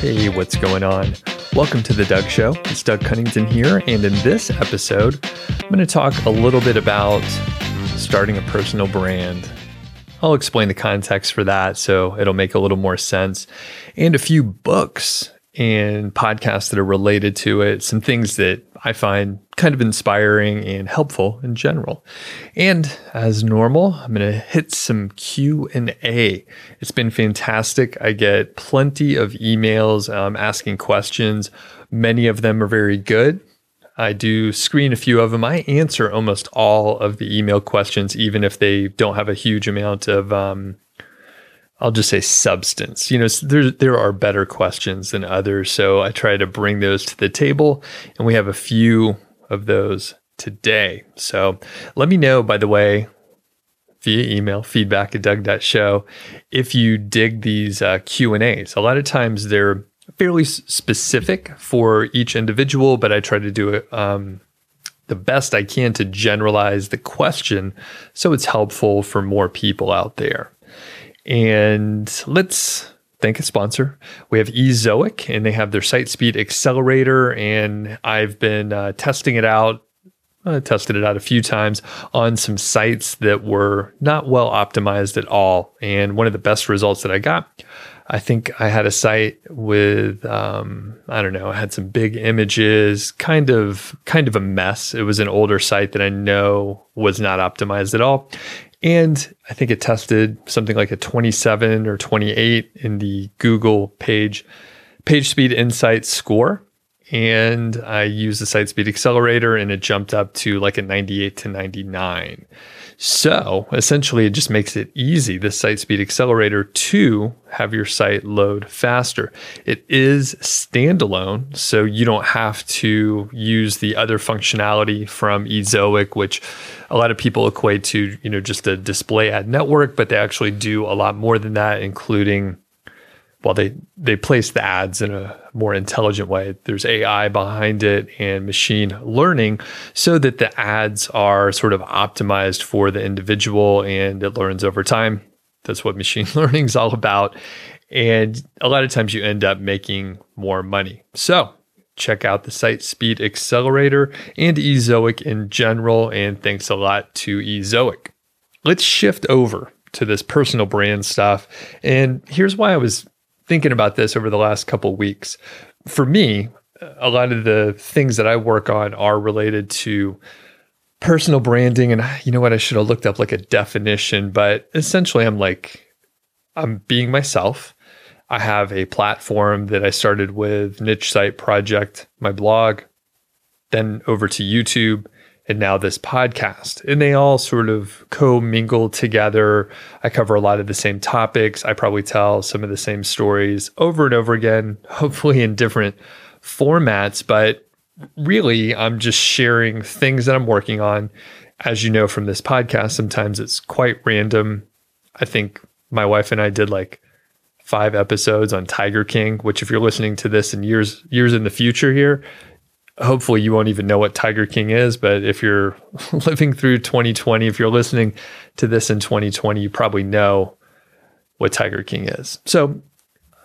Hey, what's going on? Welcome to The Doug Show. It's Doug Cunnington here, and in this episode, I'm going to talk a little bit about starting a personal brand. I'll explain the context for that so it'll make a little more sense, and a few books and podcasts that are related to it, some things that I find kind of inspiring and helpful in general. And as normal, I'm going to hit some Q&A. It's been fantastic. I get plenty of emails um, asking questions. Many of them are very good. I do screen a few of them. I answer almost all of the email questions, even if they don't have a huge amount of um, I'll just say substance. You know, there there are better questions than others, so I try to bring those to the table, and we have a few of those today. So let me know, by the way, via email feedback at doug.show if you dig these uh, q and a's a lot of times they're fairly specific for each individual but i try to do it um, the best i can to generalize the question so it's helpful for more people out there and let's thank a sponsor. We have Ezoic, and they have their site speed accelerator. And I've been uh, testing it out. I tested it out a few times on some sites that were not well optimized at all. And one of the best results that I got, I think I had a site with um, I don't know, I had some big images, kind of kind of a mess. It was an older site that I know was not optimized at all. And I think it tested something like a 27 or 28 in the Google page page speed insight score. And I used the site speed accelerator and it jumped up to like a 98 to 99. So essentially, it just makes it easy, the site speed accelerator, to have your site load faster. It is standalone, so you don't have to use the other functionality from Ezoic, which a lot of people equate to, you know, just a display ad network, but they actually do a lot more than that, including well, they they place the ads in a more intelligent way. There's AI behind it and machine learning so that the ads are sort of optimized for the individual and it learns over time. That's what machine learning is all about. And a lot of times you end up making more money. So check out the site speed accelerator and Ezoic in general. And thanks a lot to Ezoic. Let's shift over to this personal brand stuff. And here's why I was thinking about this over the last couple weeks. For me, a lot of the things that I work on are related to personal branding. And you know what? I should have looked up like a definition, but essentially, I'm like, I'm being myself. I have a platform that I started with Niche Site Project, my blog, then over to YouTube, and now this podcast. And they all sort of co-mingle together. I cover a lot of the same topics. I probably tell some of the same stories over and over again, hopefully in different formats, but really I'm just sharing things that I'm working on. As you know from this podcast, sometimes it's quite random. I think my wife and I did like five episodes on Tiger King, which if you're listening to this in years years in the future here, hopefully you won't even know what Tiger King is, but if you're living through 2020, if you're listening to this in 2020, you probably know what Tiger King is. So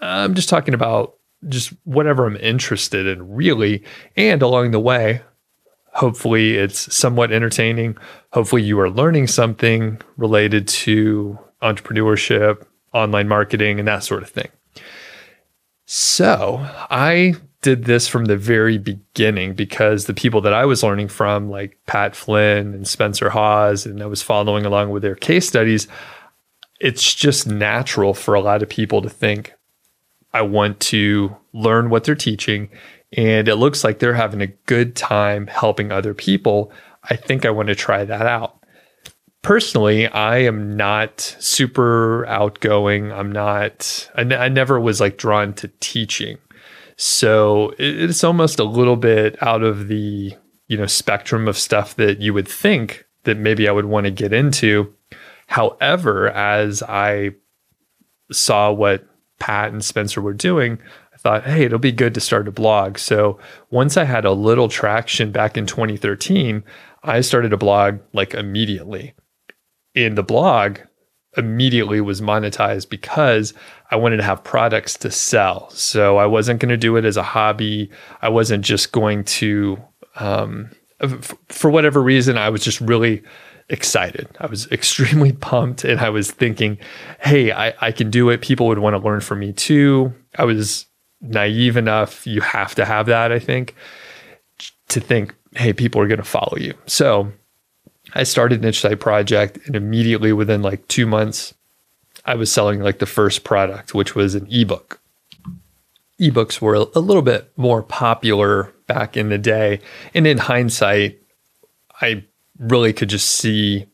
I'm just talking about just whatever I'm interested in, really. And along the way, hopefully it's somewhat entertaining. Hopefully you are learning something related to entrepreneurship, online marketing, and that sort of thing. So I did this from the very beginning because the people that I was learning from, like Pat Flynn and Spencer Haws, and I was following along with their case studies, it's just natural for a lot of people to think, I want to learn what they're teaching. And it looks like they're having a good time helping other people. I think I want to try that out. Personally, I am not super outgoing. I'm not, I, n- I never was like drawn to teaching. So it's almost a little bit out of the, you know, spectrum of stuff that you would think that maybe I would want to get into. However, as I saw what Pat and Spencer were doing, I thought, hey, it'll be good to start a blog. So once I had a little traction back in 2013, I started a blog like immediately. In the blog, immediately was monetized because I wanted to have products to sell. So I wasn't going to do it as a hobby. I wasn't just going to, um, f- for whatever reason, I was just really excited. I was extremely pumped and I was thinking, hey, I, I can do it. People would want to learn from me too. I was naive enough. You have to have that, I think, to think, hey, people are going to follow you. So I started Niche Site Project, and immediately within like two months, I was selling like the first product, which was an ebook. Ebooks were a little bit more popular back in the day. And in hindsight, I really could just see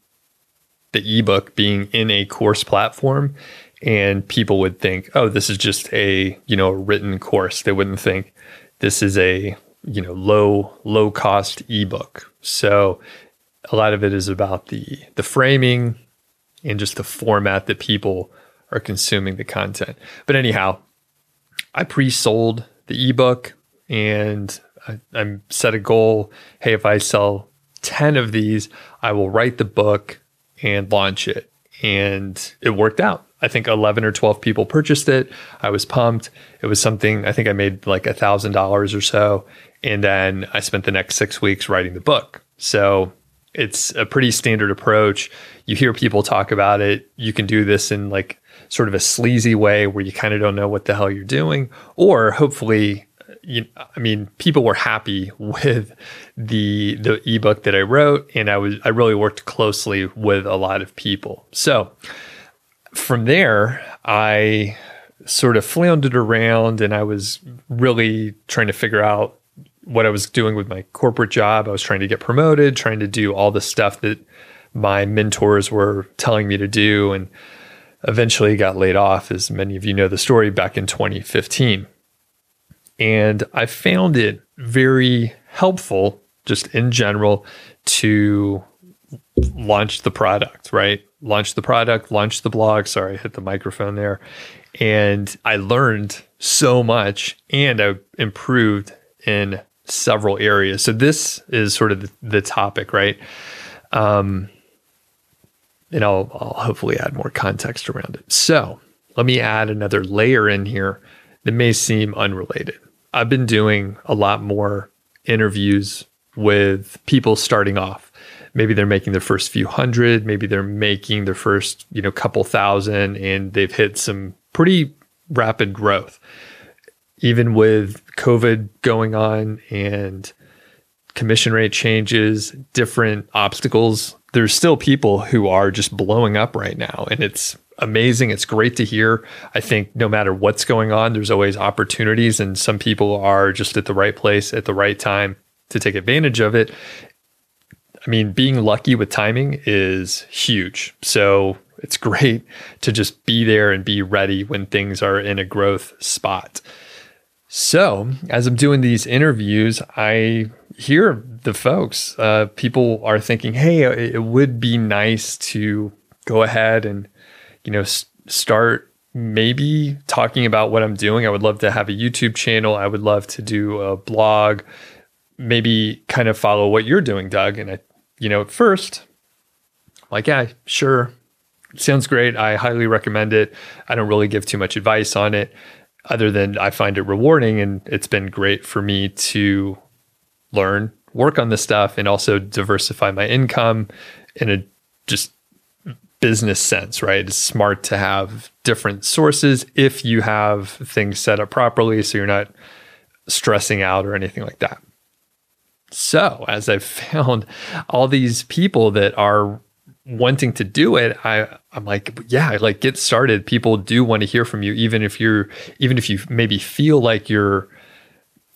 the ebook being in a course platform and people would think, oh, this is just a, you know, written course. They wouldn't think this is a, you know, low, low cost ebook. So a lot of it is about the the framing and just the format that people are consuming the content. But anyhow, I pre-sold the ebook and I, I'm set a goal. Hey, if I sell 10 of these, I will write the book and launch it. And it worked out. I think 11 or 12 people purchased it. I was pumped. It was something, I think I made like a $1,000 or so. And then I spent the next six weeks writing the book. So it's a pretty standard approach. You hear people talk about it. You can do this in like sort of a sleazy way where you kind of don't know what the hell you're doing, or hopefully, you, I mean, people were happy with the the ebook that I wrote, and I was I really worked closely with a lot of people. So from there, I sort of floundered around, and I was really trying to figure out what I was doing with my corporate job. I was trying to get promoted, trying to do all the stuff that my mentors were telling me to do, and eventually got laid off, as many of you know the story, back in 2015. And I found it very helpful, just in general, to launch the product, right? Launch the product, launch the blog. Sorry, I hit the microphone there. And I learned so much and I improved in several areas. So this is sort of the, the topic, right? Um, and I'll, I'll hopefully add more context around it. So let me add another layer in here that may seem unrelated. I've been doing a lot more interviews with people starting off. Maybe they're making their first few hundred, maybe they're making their first, you know, couple thousand and they've hit some pretty rapid growth even with COVID going on and commission rate changes, different obstacles, there's still people who are just blowing up right now. And it's amazing. It's great to hear. I think no matter what's going on, there's always opportunities, and some people are just at the right place at the right time to take advantage of it. I mean, being lucky with timing is huge. So it's great to just be there and be ready when things are in a growth spot. So, as I'm doing these interviews, I hear the folks. Uh, people are thinking, "Hey, it would be nice to go ahead and, you know, s- start maybe talking about what I'm doing. I would love to have a YouTube channel. I would love to do a blog. Maybe kind of follow what you're doing, Doug." And I, you know, at first, like, yeah, sure, sounds great. I highly recommend it. I don't really give too much advice on it other than I find it rewarding and it's been great for me to learn, work on this stuff, and also diversify my income in a just business sense, right? It's smart to have different sources if you have things set up properly so you're not stressing out or anything like that. So, as I've found all these people that are wanting to do it, I I'm like, yeah, like get started. People do want to hear from you, even if you're even if you maybe feel like you're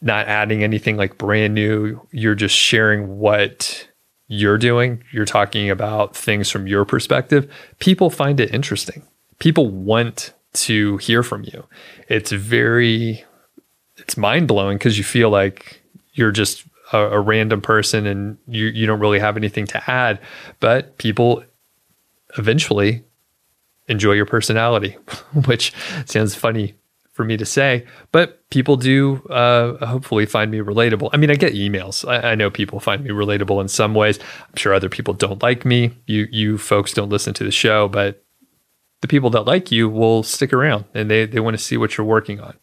not adding anything like brand new. You're just sharing what you're doing. You're talking about things from your perspective. People find it interesting. People want to hear from you. It's very it's mind blowing because you feel like you're just a, a random person and you you don't really have anything to add, but people eventually enjoy your personality, which sounds funny for me to say, but people do uh, hopefully find me relatable. I mean, I get emails. I, I, know people find me relatable in some ways. I'm sure other people don't like me. You you folks don't listen to the show, but the people that like you will stick around and they, they want to see what you're working on.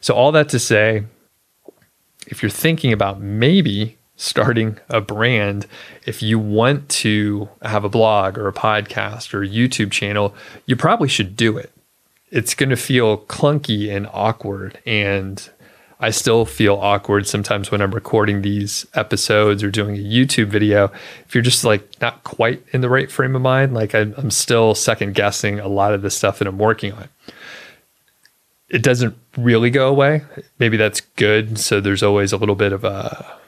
So, all that to say, if you're thinking about maybe starting a brand, if you want to have a blog or a podcast or a YouTube channel, you probably should do it. It's going to feel clunky and awkward. And I still feel awkward sometimes when I'm recording these episodes or doing a YouTube video. If you're just like not quite in the right frame of mind, like I'm, still second guessing a lot of the stuff that I'm working on. It doesn't really go away. Maybe that's good. So there's always a little bit of a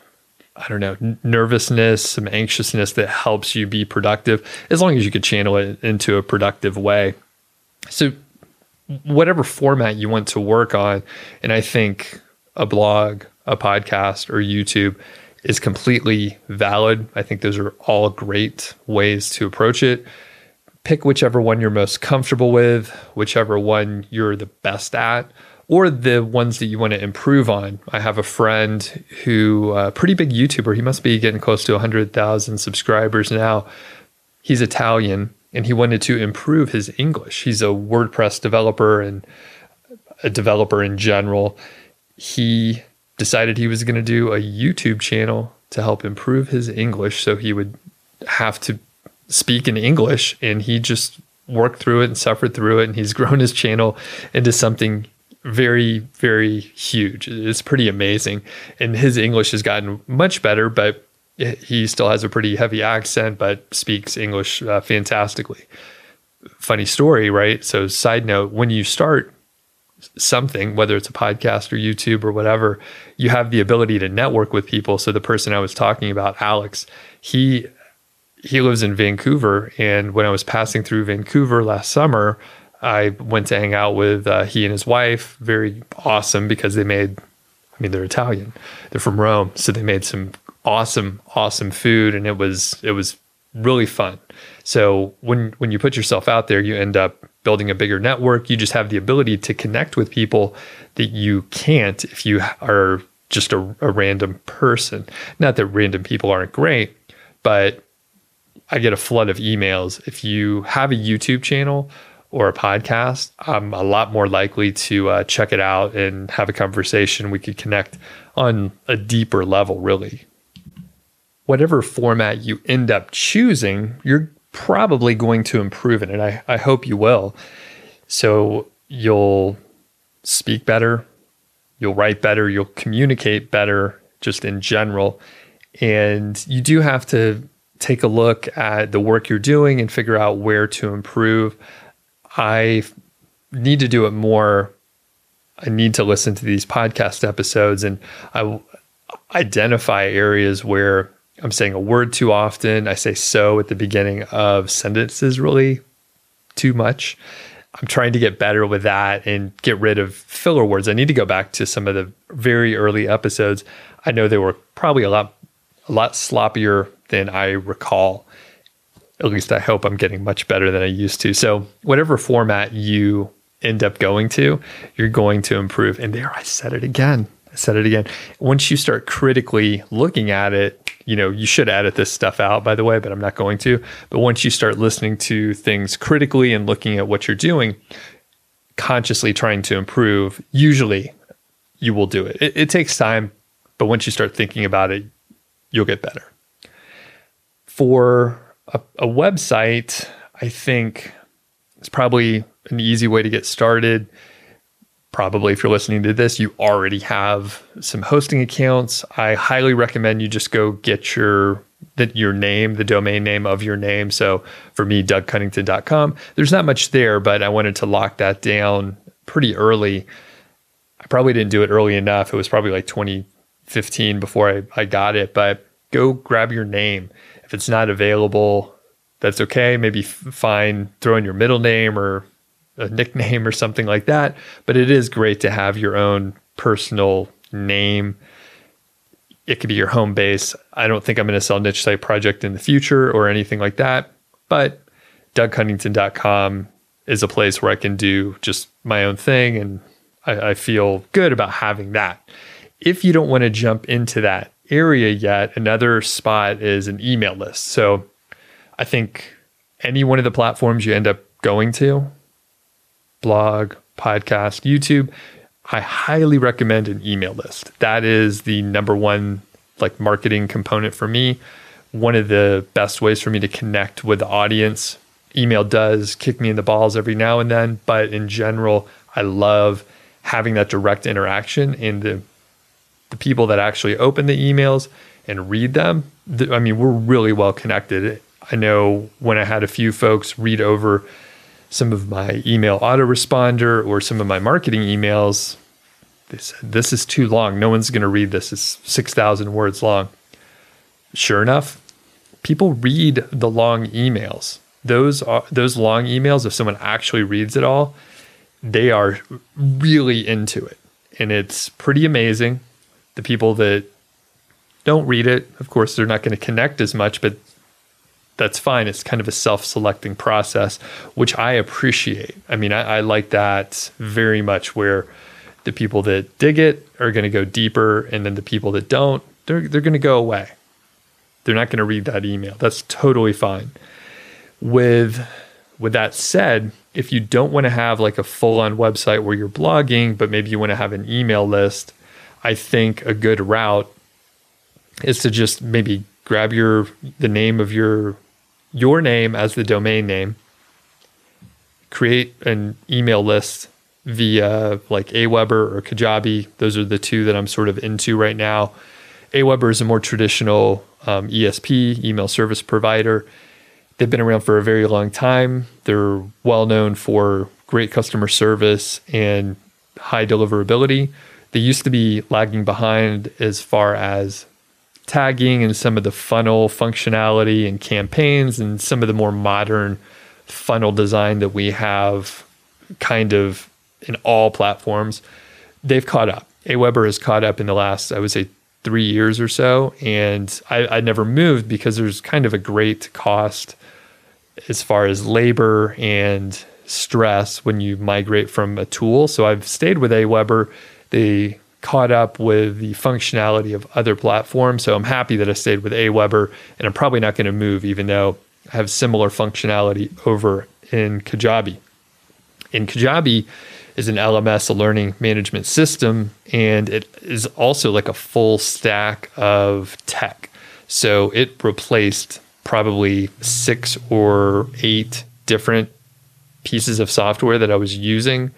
I don't know, nervousness, some anxiousness that helps you be productive, as long as you could channel it into a productive way. So, whatever format you want to work on, and I think a blog, a podcast, or YouTube is completely valid. I think those are all great ways to approach it. Pick whichever one you're most comfortable with, whichever one you're the best at or the ones that you want to improve on. I have a friend who, a uh, pretty big YouTuber, he must be getting close to 100,000 subscribers now. He's Italian and he wanted to improve his English. He's a WordPress developer and a developer in general. He decided he was going to do a YouTube channel to help improve his English so he would have to speak in English and he just worked through it and suffered through it and he's grown his channel into something very, very huge. It's pretty amazing. And his English has gotten much better, but he still has a pretty heavy accent, but speaks English uh, fantastically. Funny story, right? So, side note when you start something, whether it's a podcast or YouTube or whatever, you have the ability to network with people. So, the person I was talking about, Alex, he he lives in Vancouver, and when I was passing through Vancouver last summer, I went to hang out with uh, he and his wife. Very awesome because they made, I mean, they're Italian. They're from Rome, so they made some awesome, awesome food, and it was it was really fun. So when when you put yourself out there, you end up building a bigger network. You just have the ability to connect with people that you can't if you are just a, a random person. Not that random people aren't great, but I get a flood of emails. If you have a YouTube channel or a podcast, I'm a lot more likely to uh, check it out and have a conversation. We could connect on a deeper level, really. Whatever format you end up choosing, you're probably going to improve in it. And I, I hope you will. So you'll speak better, you'll write better, you'll communicate better just in general. And you do have to take a look at the work you're doing and figure out where to improve. I need to do it more. I need to listen to these podcast episodes and I identify areas where I'm saying a word too often. I say so at the beginning of sentences really too much. I'm trying to get better with that and get rid of filler words. I need to go back to some of the very early episodes. I know they were probably a lot a lot sloppier than I recall at least I hope I'm getting much better than I used to. So, whatever format you end up going to, you're going to improve. And there, I said it again. I said it again. Once you start critically looking at it, you know, you should edit this stuff out, by the way, but I'm not going to. But once you start listening to things critically and looking at what you're doing, consciously trying to improve, usually you will do it. It, it takes time, but once you start thinking about it, you'll get better. For a, a website, I think, it's probably an easy way to get started. Probably, if you're listening to this, you already have some hosting accounts. I highly recommend you just go get your that your name, the domain name of your name. So for me, dougcunnington.com. There's not much there, but I wanted to lock that down pretty early. I probably didn't do it early enough. It was probably like 2015 before I, I got it, but go grab your name. If it's not available, that's okay. Maybe fine, throw in your middle name or a nickname or something like that. But it is great to have your own personal name. It could be your home base. I don't think I'm going to sell niche site project in the future or anything like that. But dougcunnington.com is a place where I can do just my own thing. And I, I feel good about having that. If you don't want to jump into that area yet, another spot is an email list. So I think any one of the platforms you end up going to, blog, podcast, YouTube, I highly recommend an email list. That is the number one like marketing component for me. One of the best ways for me to connect with the audience. Email does kick me in the balls every now and then, but in general, I love having that direct interaction and the the people that actually open the emails and read them. I mean, we're really well connected. I know when I had a few folks read over some of my email autoresponder or some of my marketing emails, they said, This is too long. No one's going to read this. It's 6,000 words long. Sure enough, people read the long emails. Those are those long emails, if someone actually reads it all, they are really into it. And it's pretty amazing. The people that don't read it, of course, they're not going to connect as much, but that's fine. It's kind of a self selecting process, which I appreciate. I mean, I, I, like that very much where the people that dig it are going to go deeper, and then the people that don't, they're, they're going to go away. They're not going to read that email. That's totally fine. With with that said, if you don't want to have like a full on website where you're blogging, but maybe you want to have an email list, I think a good route is to just maybe grab your the name of your your name as the domain name, create an email list via like Aweber or Kajabi. Those are the two that I'm sort of into right now. Aweber is a more traditional um, ESP, email service provider. They've been around for a very long time. They're well known for great customer service and high deliverability. They used to be lagging behind as far as tagging and some of the funnel functionality and campaigns and some of the more modern funnel design that we have kind of in all platforms. They've caught up. Aweber has caught up in the last, I would say, three years or so. And I, I never moved because there's kind of a great cost as far as labor and stress when you migrate from a tool. So I've stayed with Aweber. They caught up with the functionality of other platforms. So I'm happy that I stayed with Aweber, and I'm probably not going to move, even though I have similar functionality over in Kajabi. In Kajabi is an LMS, a learning management system, and it is also like a full stack of tech. So it replaced probably six or eight different pieces of software that I was using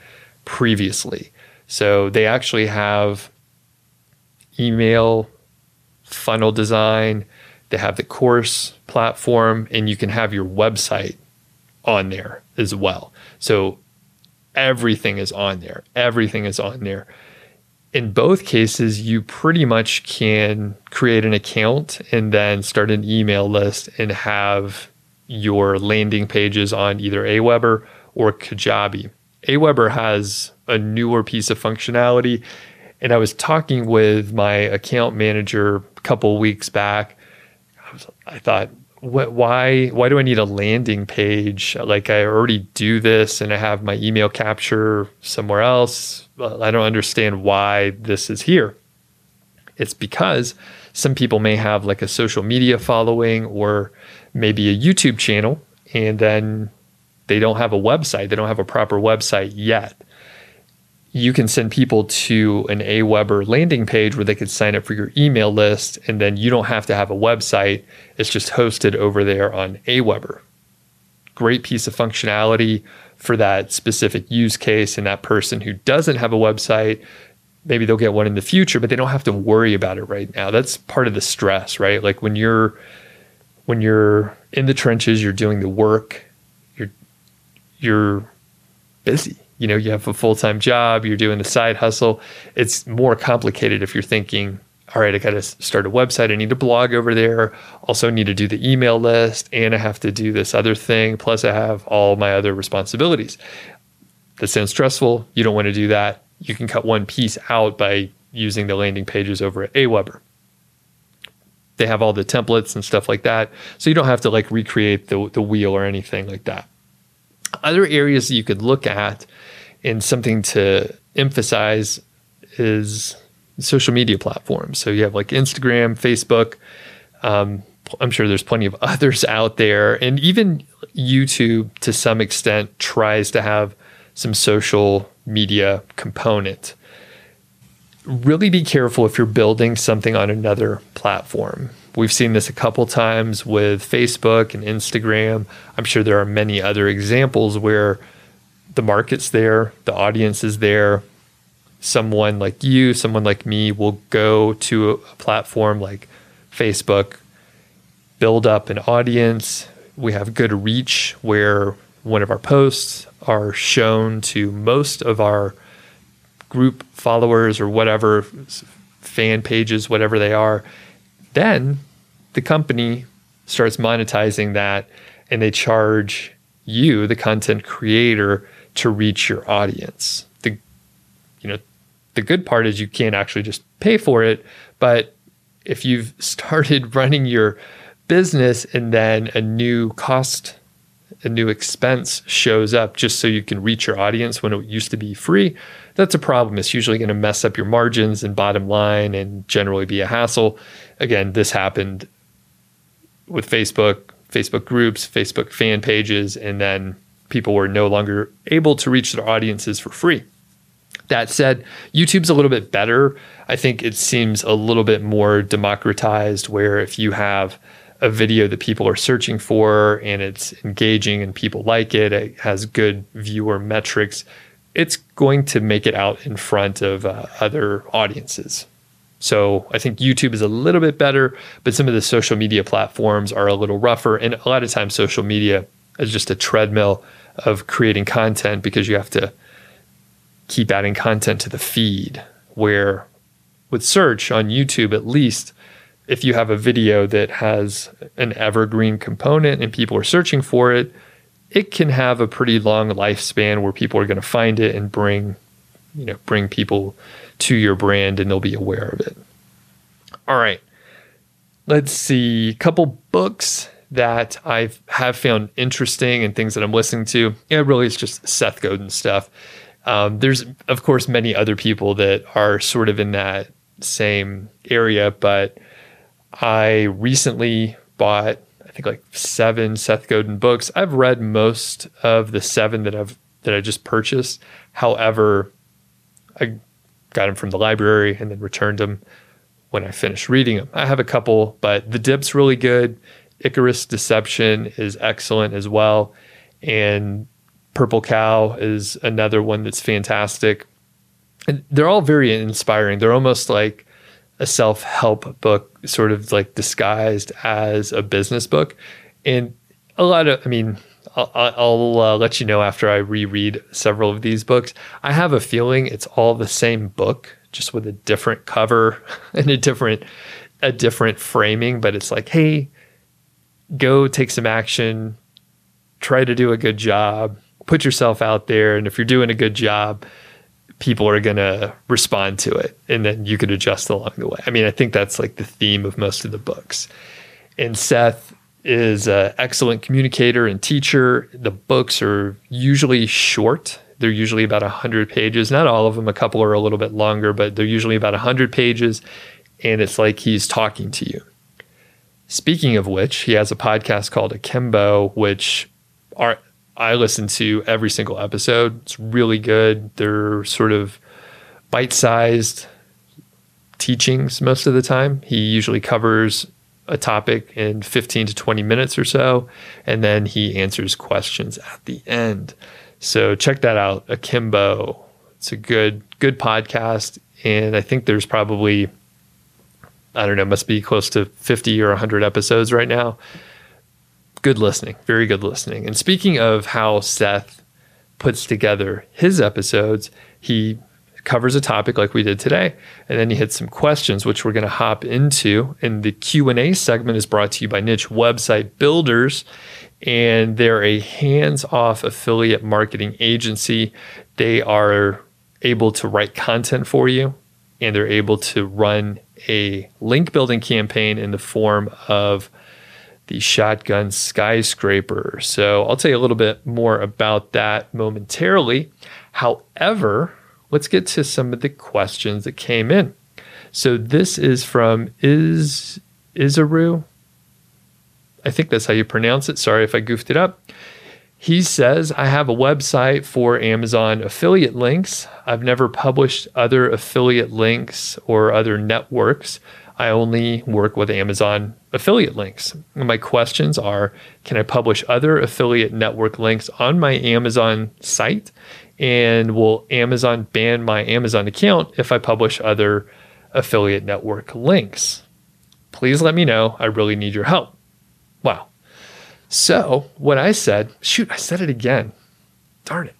previously. So they actually have email funnel design, they have the course platform, and you can have your website on there as well. So everything is on there. Everything is on there. In both cases, you pretty much can create an account and then start an email list and have your landing pages on either Aweber or Kajabi. Aweber has a newer piece of functionality. And I was talking with my account manager a couple weeks back. I, was, I thought, what, why why do I need a landing page? Like I already do this and I have my email capture somewhere else. I don't understand why this is here. It's because some people may have like a social media following or maybe a YouTube channel and then they don't have a website. They don't have a proper website yet you can send people to an Aweber landing page where they could sign up for your email list, and then you don't have to have a website. It's just hosted over there on Aweber. Great piece of functionality for that specific use case and that person who doesn't have a website. Maybe they'll get one in the future, but they don't have to worry about it right now. That's part of the stress, right? Like when you're when you're in the trenches, you're doing the work, you're you're busy you know, you have a full time job, you're doing the side hustle. It's more complicated if you're thinking, all right, I got to start a website. I need to blog over there. Also, need to do the email list, and I have to do this other thing. Plus, I have all my other responsibilities. That sounds stressful. You don't want to do that. You can cut one piece out by using the landing pages over at Aweber. They have all the templates and stuff like that, so you don't have to like recreate the the wheel or anything like that. Other areas that you could look at and something to emphasize is social media platforms. So you have like Instagram, Facebook. Um, I'm sure there's plenty of others out there, and even YouTube to some extent tries to have some social media component. Really be careful if you're building something on another platform. We've seen this a couple times with Facebook and Instagram. I'm sure there are many other examples where the market's there, the audience is there. Someone like you, someone like me will go to a platform like Facebook, build up an audience. We have good reach where one of our posts are shown to most of our group followers or whatever fan pages, whatever they are. Then the company starts monetizing that and they charge you, the content creator, to reach your audience. The you know, the good part is you can't actually just pay for it, but if you've started running your business and then a new cost a new expense shows up just so you can reach your audience when it used to be free, that's a problem. It's usually going to mess up your margins and bottom line and generally be a hassle. Again, this happened with Facebook, Facebook groups, Facebook fan pages, and then people were no longer able to reach their audiences for free. That said, YouTube's a little bit better. I think it seems a little bit more democratized where if you have a video that people are searching for and it's engaging and people like it, it has good viewer metrics, it's going to make it out in front of uh, other audiences. So I think YouTube is a little bit better, but some of the social media platforms are a little rougher. And a lot of times, social media is just a treadmill of creating content because you have to keep adding content to the feed. Where with search on YouTube, at least, if you have a video that has an evergreen component and people are searching for it, it can have a pretty long lifespan where people are going to find it and bring, you know, bring people to your brand and they'll be aware of it. All right. Let's see. A couple books that I have found interesting and things that I'm listening to. Yeah, really, it's just Seth Godin stuff. Um, there's, of course, many other people that are sort of in that same area, but I recently bought, I think, like seven Seth Godin books. I've read most of the seven that I've that I just purchased. However, I got them from the library and then returned them when I finished reading them. I have a couple, but the dip's really good. Icarus Deception is excellent as well. And Purple Cow is another one that's fantastic. And they're all very inspiring. They're almost like a self help book, sort of like disguised as a business book. And a lot of, I mean, I'll, I'll uh, let you know after I reread several of these books. I have a feeling it's all the same book, just with a different cover and a different a different framing. But it's like, hey, go take some action, try to do a good job, put yourself out there. And if you're doing a good job, people are going to respond to it. And then you could adjust along the way. I mean, I think that's like the theme of most of the books. And Seth is an excellent communicator and teacher. The books are usually short. They're usually about 100 pages. Not all of them, a couple are a little bit longer, but they're usually about 100 pages. And it's like he's talking to you. Speaking of which, he has a podcast called Akimbo, which are I listen to every single episode. It's really good. They're sort of bite-sized teachings most of the time. He usually covers a topic in 15 to 20 minutes or so, and then he answers questions at the end. So check that out, Akimbo. It's a good good podcast, and I think there's probably I don't know, must be close to 50 or 100 episodes right now. Good listening, very good listening. And speaking of how Seth puts together his episodes, he covers a topic like we did today and then he hits some questions which we're going to hop into and the q&a segment is brought to you by niche website builders and they're a hands-off affiliate marketing agency they are able to write content for you and they're able to run a link building campaign in the form of the shotgun skyscraper. So I'll tell you a little bit more about that momentarily. However, let's get to some of the questions that came in. So this is from Is Isaru. I think that's how you pronounce it. Sorry if I goofed it up. He says, I have a website for Amazon affiliate links. I've never published other affiliate links or other networks. I only work with Amazon affiliate links. And my questions are Can I publish other affiliate network links on my Amazon site? And will Amazon ban my Amazon account if I publish other affiliate network links? Please let me know. I really need your help. Wow. So, what I said, shoot, I said it again. Darn it.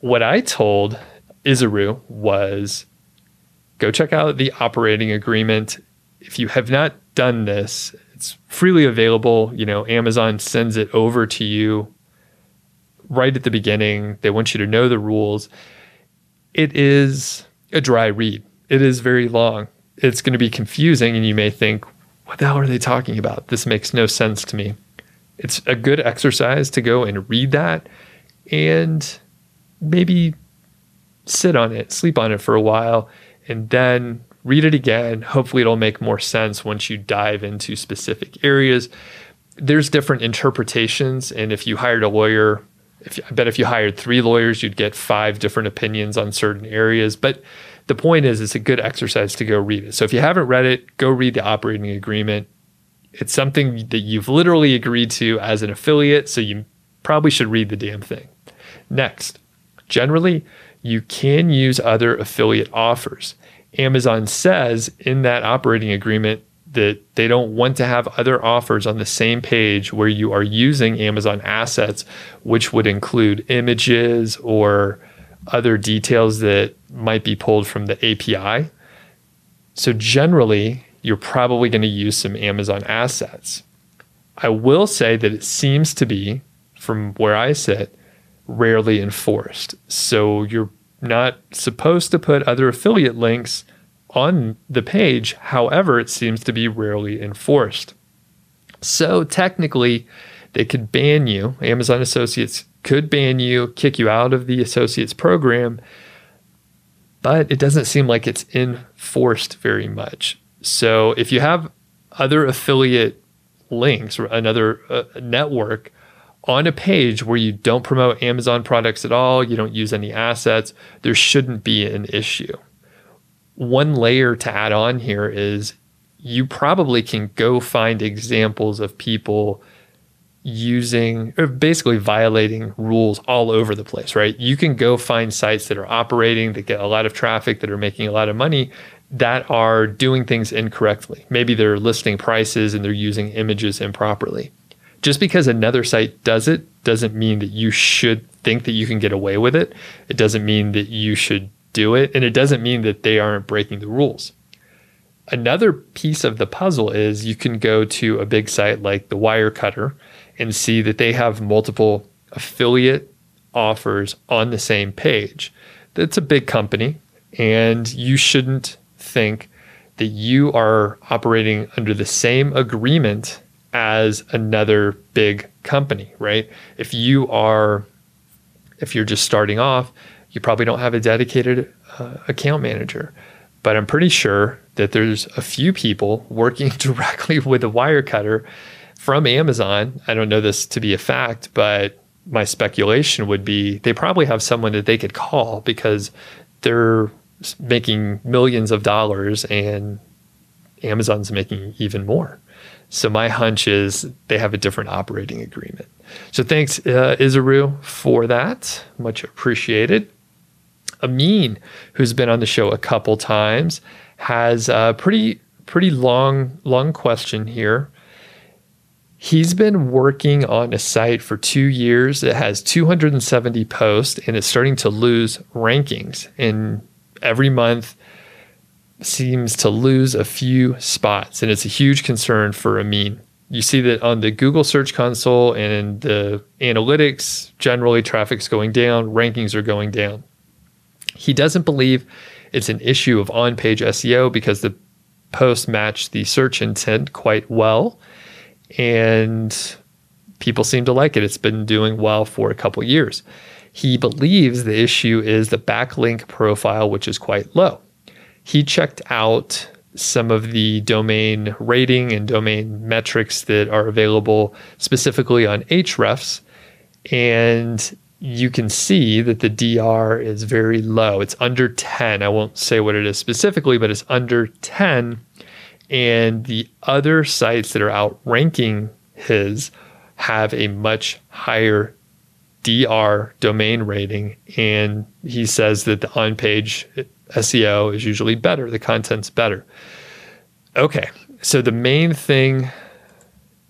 What I told Isaru was go check out the operating agreement. If you have not done this, it's freely available. You know, Amazon sends it over to you right at the beginning. They want you to know the rules. It is a dry read. It is very long. It's going to be confusing, and you may think, what the hell are they talking about? This makes no sense to me. It's a good exercise to go and read that and maybe sit on it, sleep on it for a while, and then read it again. Hopefully, it'll make more sense once you dive into specific areas. There's different interpretations, and if you hired a lawyer, if, I bet if you hired three lawyers, you'd get five different opinions on certain areas. But the point is, it's a good exercise to go read it. So if you haven't read it, go read the operating agreement. It's something that you've literally agreed to as an affiliate, so you probably should read the damn thing. Next, generally, you can use other affiliate offers. Amazon says in that operating agreement that they don't want to have other offers on the same page where you are using Amazon assets, which would include images or other details that might be pulled from the API. So, generally, you're probably going to use some Amazon assets. I will say that it seems to be, from where I sit, rarely enforced. So, you're not supposed to put other affiliate links on the page. However, it seems to be rarely enforced. So, technically, they could ban you. Amazon Associates could ban you, kick you out of the associates program, but it doesn't seem like it's enforced very much. So if you have other affiliate links or another uh, network on a page where you don't promote Amazon products at all, you don't use any assets, there shouldn't be an issue. One layer to add on here is you probably can go find examples of people using or basically violating rules all over the place, right? You can go find sites that are operating, that get a lot of traffic, that are making a lot of money, that are doing things incorrectly. Maybe they're listing prices and they're using images improperly. Just because another site does it doesn't mean that you should think that you can get away with it. It doesn't mean that you should do it. And it doesn't mean that they aren't breaking the rules. Another piece of the puzzle is you can go to a big site like the Wirecutter and see that they have multiple affiliate offers on the same page. That's a big company, and you shouldn't think that you are operating under the same agreement as another big company, right? If you are, if you're just starting off, you probably don't have a dedicated uh, account manager. But I'm pretty sure that there's a few people working directly with a Wirecutter from Amazon. I don't know this to be a fact, but my speculation would be they probably have someone that they could call because they're making millions of dollars and Amazon's making even more. So my hunch is they have a different operating agreement. So thanks, uh, Isaru, for that. Much appreciated. Amin, who's been on the show a couple times, has a pretty pretty long long question here. He's been working on a site for two years. It has 270 posts and it's starting to lose rankings. And every month seems to lose a few spots. And it's a huge concern for Amin. You see that on the Google Search Console and the analytics, generally traffic's going down, rankings are going down. He doesn't believe it's an issue of on page SEO because the posts match the search intent quite well and people seem to like it. It's been doing well for a couple years. He believes the issue is the backlink profile, which is quite low. He checked out some of the domain rating and domain metrics that are available specifically on Ahrefs. And you can see that the DR is very low. It's under 10. I won't say what it is specifically, but it's under 10. And the other sites that are outranking his have a much higher DR domain rating. And he says that the on page SEO is usually better, the content's better. Okay, so the main thing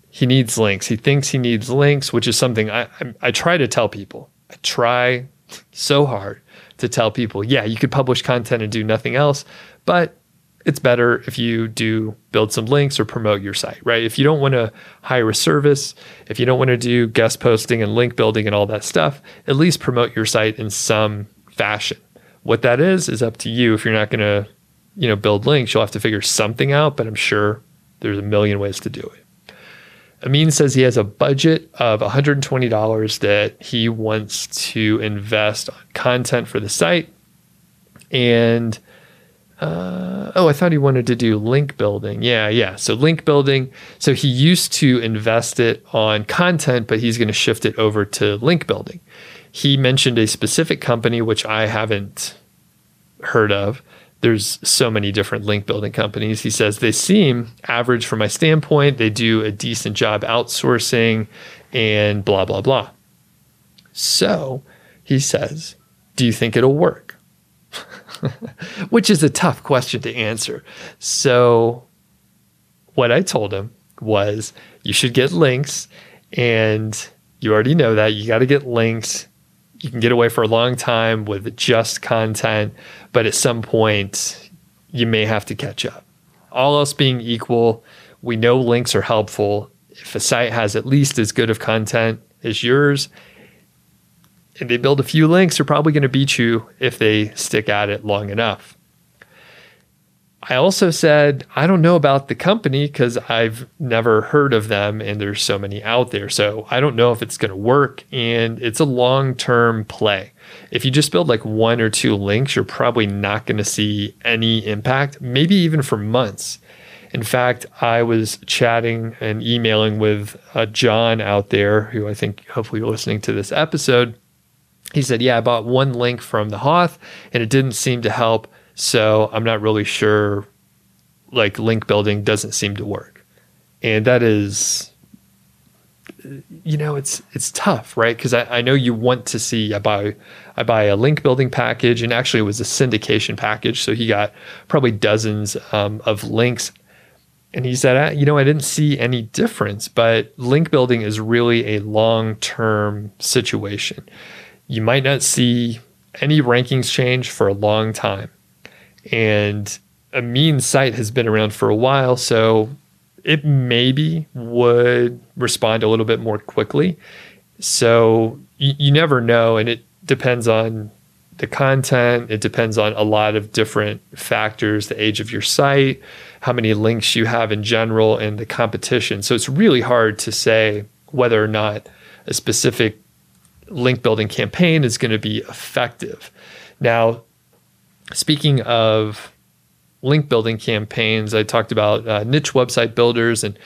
he needs links. He thinks he needs links, which is something I, I, I try to tell people. I try so hard to tell people, yeah, you could publish content and do nothing else, but it's better if you do build some links or promote your site, right? If you don't want to hire a service, if you don't want to do guest posting and link building and all that stuff, at least promote your site in some fashion. What that is is up to you. If you're not going to, you know, build links, you'll have to figure something out, but I'm sure there's a million ways to do it. Amin says he has a budget of $120 that he wants to invest on content for the site. And uh, oh, I thought he wanted to do link building. Yeah, yeah. So link building. So he used to invest it on content, but he's going to shift it over to link building. He mentioned a specific company, which I haven't heard of, there's so many different link building companies. He says they seem average from my standpoint. They do a decent job outsourcing and blah, blah, blah. So he says, Do you think it'll work? Which is a tough question to answer. So what I told him was, You should get links. And you already know that. You got to get links you can get away for a long time with just content, but at some point, you may have to catch up. All else being equal, we know links are helpful. If a site has at least as good of content as yours, and they build a few links, they're probably going to beat you if they stick at it long enough. I also said, I don't know about the company because I've never heard of them and there's so many out there. So I don't know if it's going to work and it's a long term play. If you just build like one or two links, you're probably not going to see any impact, maybe even for months. In fact, I was chatting and emailing with uh, John out there, who I think hopefully you're listening to this episode. He said, Yeah, I bought one link from the Hoth and it didn't seem to help. So I'm not really sure, like, link building doesn't seem to work. And that is, you know, it's it's tough, right? Because I, I know you want to see I buy I buy a link building package, and actually it was a syndication package, so he got probably dozens um, of links. And he said, you know, I didn't see any difference, but link building is really a long term situation. You might not see any rankings change for a long time. And Amin's site has been around for a while, so it maybe would respond a little bit more quickly. So you, you never know, and it depends on the content. It depends on a lot of different factors, the age of your site, how many links you have in general, and the competition. So it's really hard to say whether or not a specific link building campaign is going to be effective. Now, speaking of link building campaigns, I talked about uh, niche website builders, and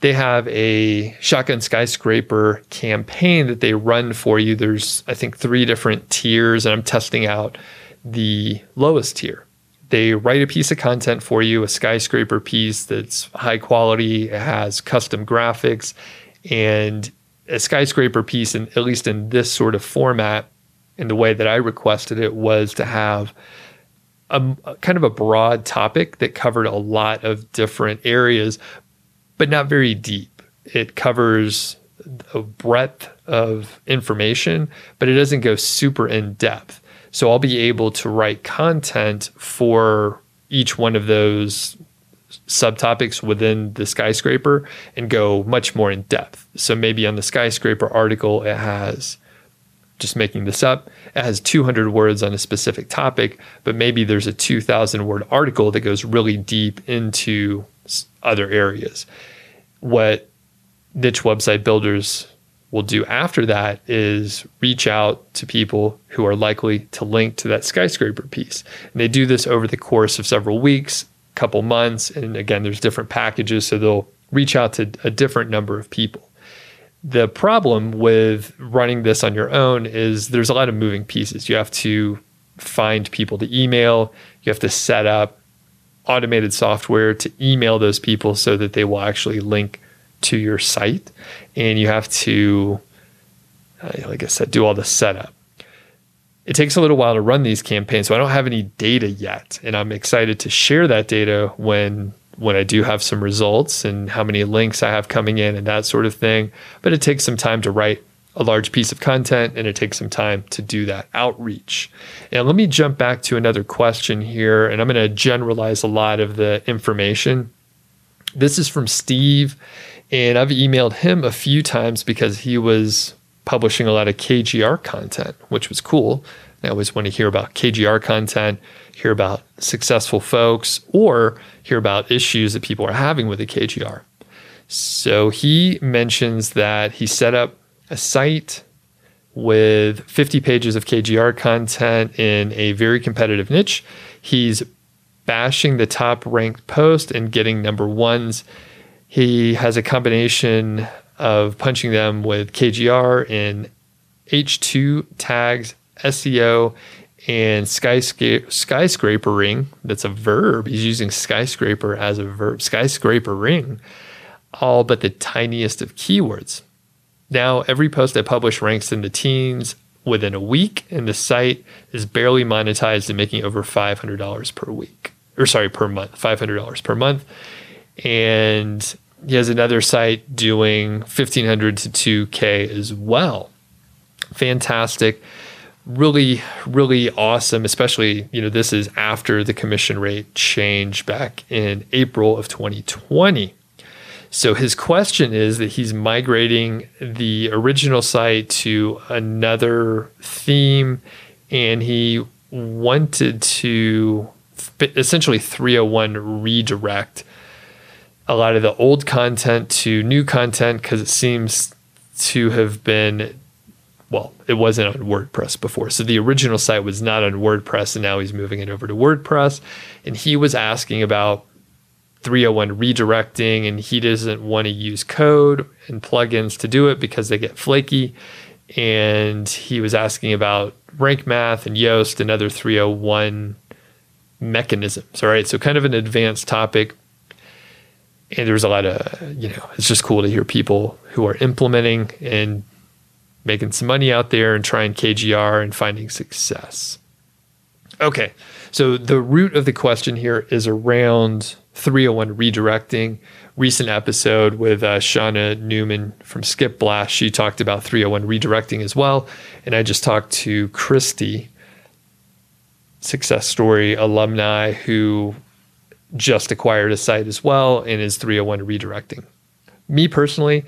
they have a shotgun skyscraper campaign that they run for you. There's, I think, three different tiers, and I'm testing out the lowest tier. They write a piece of content for you, a skyscraper piece that's high quality, it has custom graphics, and a skyscraper piece, and at least in this sort of format, in the way that I requested it, was to have a, a kind of a broad topic that covered a lot of different areas, but not very deep. It covers a breadth of information, but it doesn't go super in depth. So I'll be able to write content for each one of those subtopics within the skyscraper and go much more in depth. So maybe on the skyscraper article, it has just making this up, it has 200 words on a specific topic, but maybe there's a 2,000 word article that goes really deep into other areas. What niche website builders will do after that is reach out to people who are likely to link to that skyscraper piece. And they do this over the course of several weeks, couple months, and again, there's different packages, so they'll reach out to a different number of people The problem with running this on your own is there's a lot of moving pieces. You have to find people to email, you have to set up automated software to email those people so that they will actually link to your site. And you have to, uh, like I said, do all the setup. It takes a little while to run these campaigns, so I don't have any data yet. And I'm excited to share that data when when I do have some results and how many links I have coming in and that sort of thing. But it takes some time to write a large piece of content and it takes some time to do that outreach. And let me jump back to another question here, and I'm going to generalize a lot of the information. This is from Steve, and I've emailed him a few times because he was publishing a lot of KGR content, which was cool. I always want to hear about KGR content, hear about successful folks, or hear about issues that people are having with the KGR. So he mentions that he set up a site with 50 pages of KGR content in a very competitive niche. He's bashing the top ranked post and getting number ones. He has a combination of punching them with KGR in H2 tags, SEO, and skyscra- skyscrapering. That's a verb. He's using skyscraper as a verb. Skyscrapering, all but the tiniest of keywords. Now, every post I publish ranks in the teens within a week, and the site is barely monetized and making over $500 per week, or sorry, per month, $500 per month. And he has another site doing 1500 to 2K as well. Fantastic. Really, really awesome, especially, you know, this is after the commission rate change back in April of 2020. So his question is that he's migrating the original site to another theme and he wanted to essentially 301 redirect a lot of the old content to new content because it seems to have been well, it wasn't on WordPress before. So the original site was not on WordPress and now he's moving it over to WordPress and he was asking about 301 redirecting and he doesn't want to use code and plugins to do it because they get flaky. And he was asking about rank math and Yoast and other 301 mechanisms. All right. So, kind of an advanced topic. And there's a lot of, you know, it's just cool to hear people who are implementing and making some money out there and trying KGR and finding success. Okay. So, the root of the question here is around 301 redirecting. Recent episode with uh, Shauna Newman from Skip Blast, she talked about 301 redirecting as well. And I just talked to Christy, success story alumni, who just acquired a site as well and is 301 redirecting. Me personally,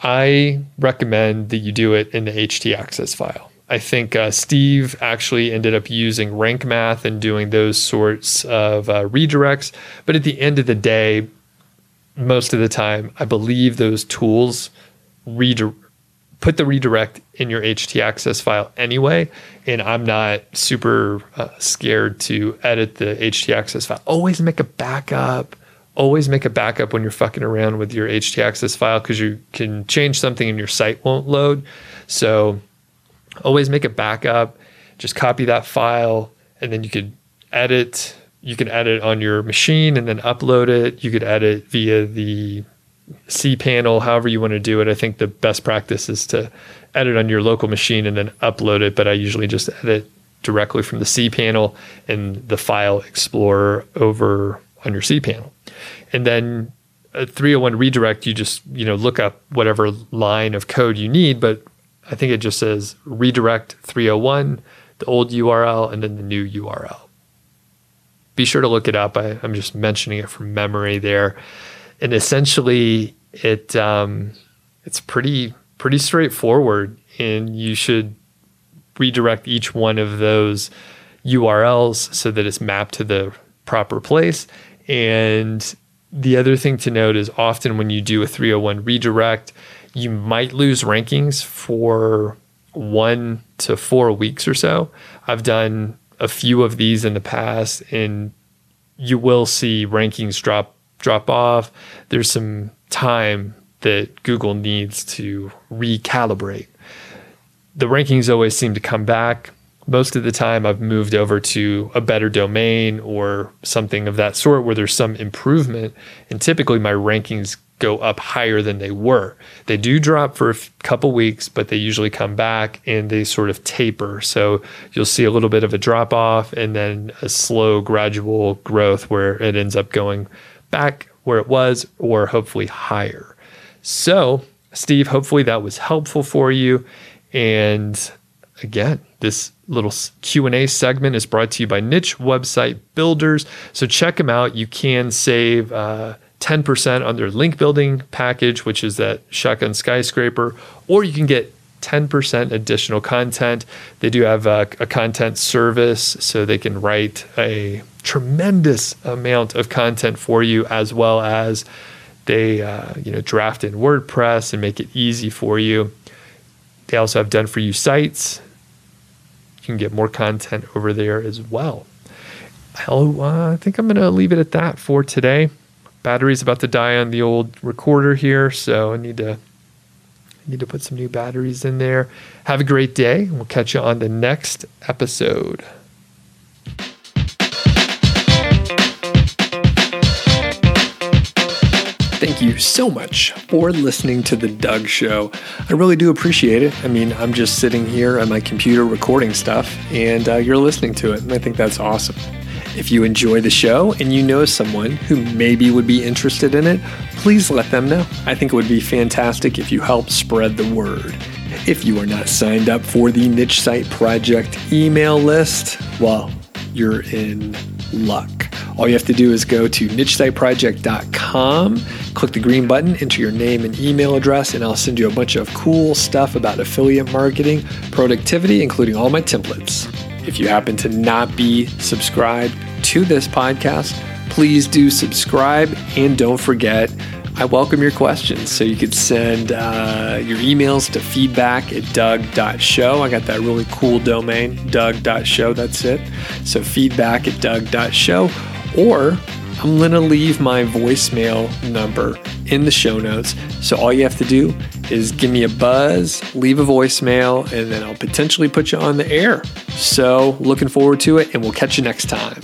I recommend that you do it in the HT access file. I think uh, Steve actually ended up using rank math and doing those sorts of uh, redirects. But at the end of the day, most of the time, I believe those tools redirect put the redirect in your HT access file anyway. And I'm not super uh, scared to edit the HT access file. Always make a backup. Always make a backup when you're fucking around with your HT access file because you can change something and your site won't load. So always make a backup. Just copy that file, and then you could edit. You can edit on your machine and then upload it. You could edit via the cPanel, however you want to do it. I think the best practice is to edit on your local machine and then upload it. But I usually just edit directly from the cPanel and the file explorer over on your cPanel. And then a 301 redirect, you just you know look up whatever line of code you need, but I think it just says redirect 301, the old URL, and then the new URL. Be sure to look it up. I, am just mentioning it from memory there. And essentially, it um, it's pretty pretty straightforward, and you should redirect each one of those URLs so that it's mapped to the proper place. And the other thing to note is often when you do a 301 redirect, you might lose rankings for one to four weeks or so. I've done a few of these in the past, and you will see rankings drop drop off. There's some time that Google needs to recalibrate. The rankings always seem to come back. Most of the time, I've moved over to a better domain or something of that sort where there's some improvement. And typically, my rankings go up higher than they were. They do drop for a couple weeks, but they usually come back and they sort of taper. So you'll see a little bit of a drop off and then a slow, gradual growth where it ends up going back where it was or hopefully higher. So, Steve, hopefully that was helpful for you. And again, this little Q&A segment is brought to you by Niche Website Builders. So check them out. You can save uh, 10% on their link building package, which is that Shotgun Skyscraper, or you can get 10% additional content. They do have a, a, content service, so they can write a tremendous amount of content for you, as well as they uh, you know draft in WordPress and make it easy for you. They also have done for you sites. You can get more content over there as well. Uh, I think I'm going to leave it at that for today battery's about to die on the old recorder here, so I need to I need to put some new batteries in there. Have a great day. We'll catch you on the next episode. Thank you so much for listening to The Doug Show. I really do appreciate it. I mean, I'm just sitting here on my computer recording stuff, and uh, you're listening to it, and I think that's awesome. If you enjoy the show and you know someone who maybe would be interested in it, please let them know. I think it would be fantastic if you help spread the word. If you are not signed up for the Niche Site Project email list, well, you're in luck. All you have to do is go to nichesiteproject.com, click the green button, enter your name and email address, and I'll send you a bunch of cool stuff about affiliate marketing, productivity, including all my templates. If you happen to not be subscribed to this podcast, please do subscribe and don't forget. I welcome your questions. So you could send uh, your emails to feedback at doug.show. I got that really cool domain, doug.show. That's it. So feedback at doug.show. Or I'm going to leave my voicemail number in the show notes. So all you have to do is give me a buzz, leave a voicemail, and then I'll potentially put you on the air. So looking forward to it, and we'll catch you next time.